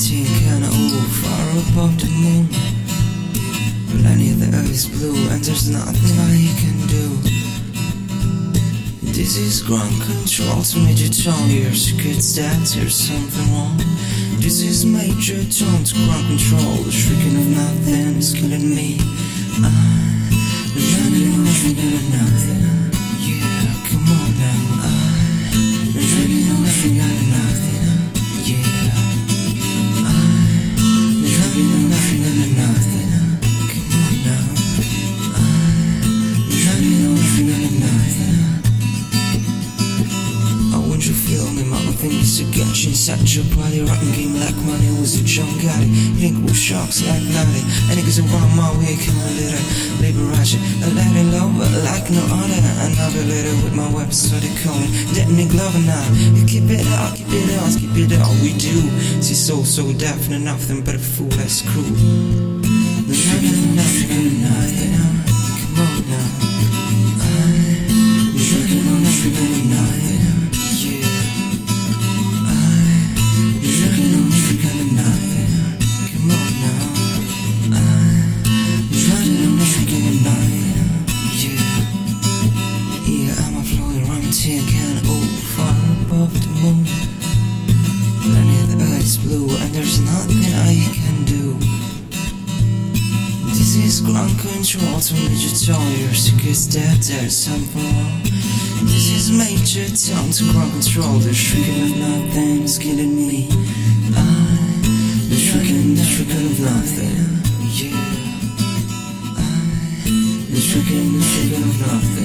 empty can all far above the moon. Planet the earth is blue and there's nothing I can do. This is ground control to Major Tom. Here's kids that there's something wrong. This is Major Tom to ground control. The shrieking of nothing is killing me. I'm running, running, nothing. It's a got you inside your body game like money was a junk got it Think with sharks like Lottie And niggas around my way can relate it? Liberation, a let it low but like no other. Be later with my weapons so they call me That nigga now You keep it up, keep it on, keep it all we do. See so so definite nothing but a fool that's cruel nothing I can do this is ground control to Major Tom. Your dead, there's something wrong. This is Major Tom to ground control. The shrieking of nothing is killing me. I'm the shrieking, the shrieking of nothing. Yeah. I'm the shrieking, the shrieking of nothing.